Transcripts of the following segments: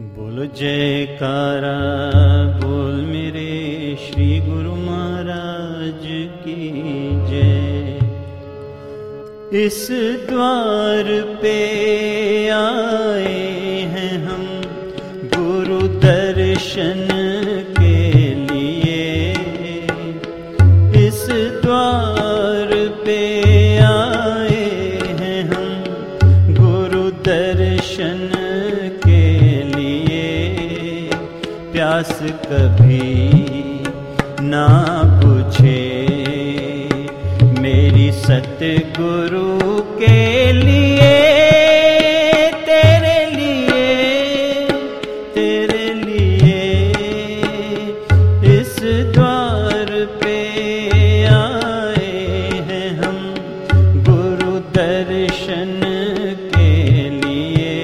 बोलो जयकारा बोल मेरे श्री गुरु महाराज की जय। इस द्वार पे प्यास कभी ना बुझे मेरी सतगुरु के लिए, तेरे लिए तेरे लिए इस द्वार पे आए हैं हम गुरु दर्शन के लिए।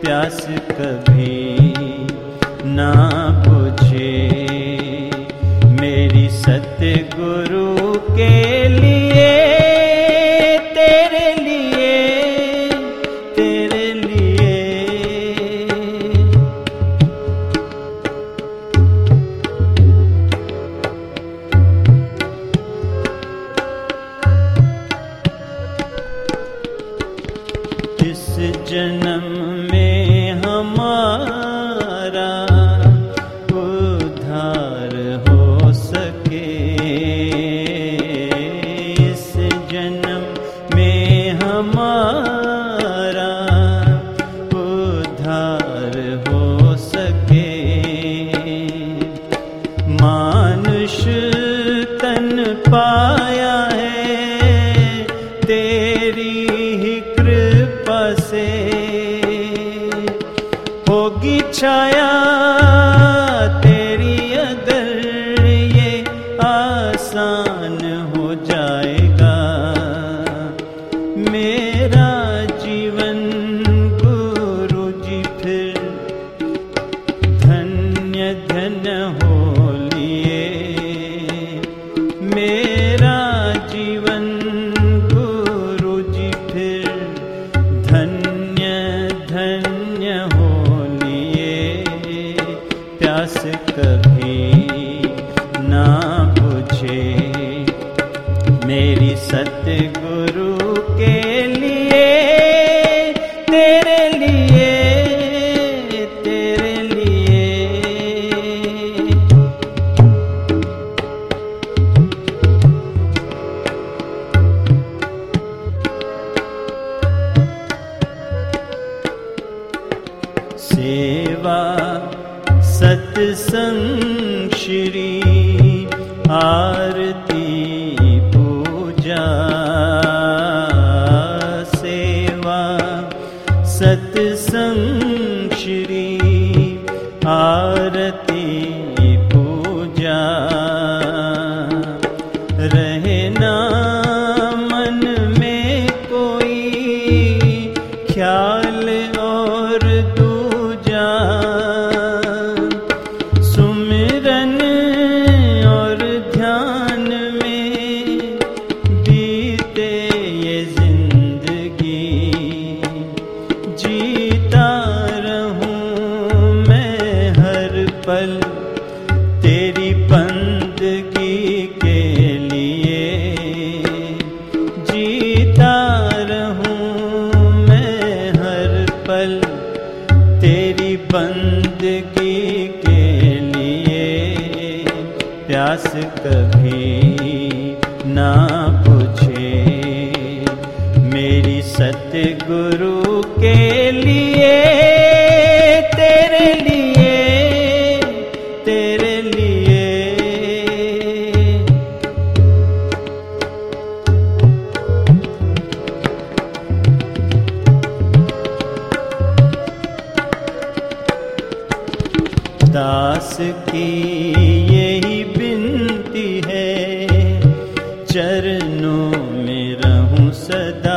प्यास कभी ना बुझे मेरी सतगुरु के लिए तेरे लिए तेरे लिए। इस जन्म में तन पाया है, तेरी ही कृपा से। होगी छाया, तेरी अगर ये आसान हो जाएगा। मेरा जीवन गुरु जी फिर धन्य धन्य हो धन्य हो लिए प्यास कभी ना बुझे। मेरी सतगुरु के लिए तेरे सत्संग श्री आरती जीता रहूँ मैं हर पल तेरी बंदगी के लिए। जीता रहूँ मैं हर पल तेरी बंदगी के लिए। प्यास कभी ना की यही बिनती है चरणों में रहूँ सदा।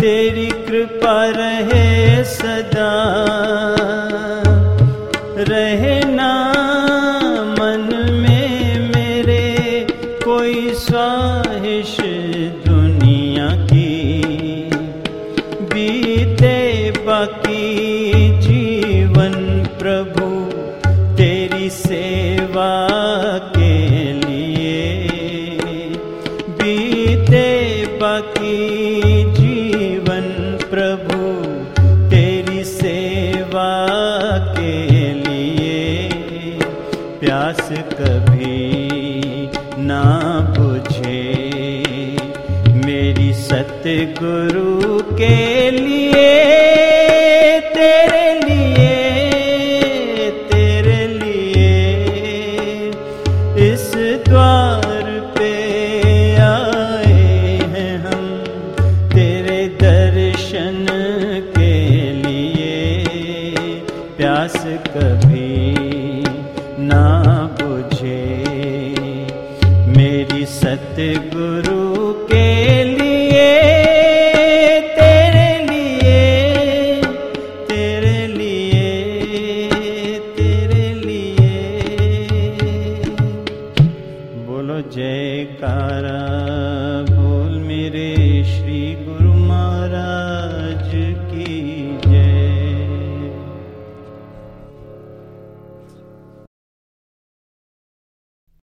तेरी कृपा रहे सदा। रहे ना मन में मेरे कोई स्वाहिश दुनिया की। बीते बाकी प्यास कभी ना बुझे। मेरी सतगुरु के लिए, तेरे लिए तेरे लिए। इस द्वार पे आए हैं हम, तेरे दर्शन के लिए। प्यास कभी सतगुरु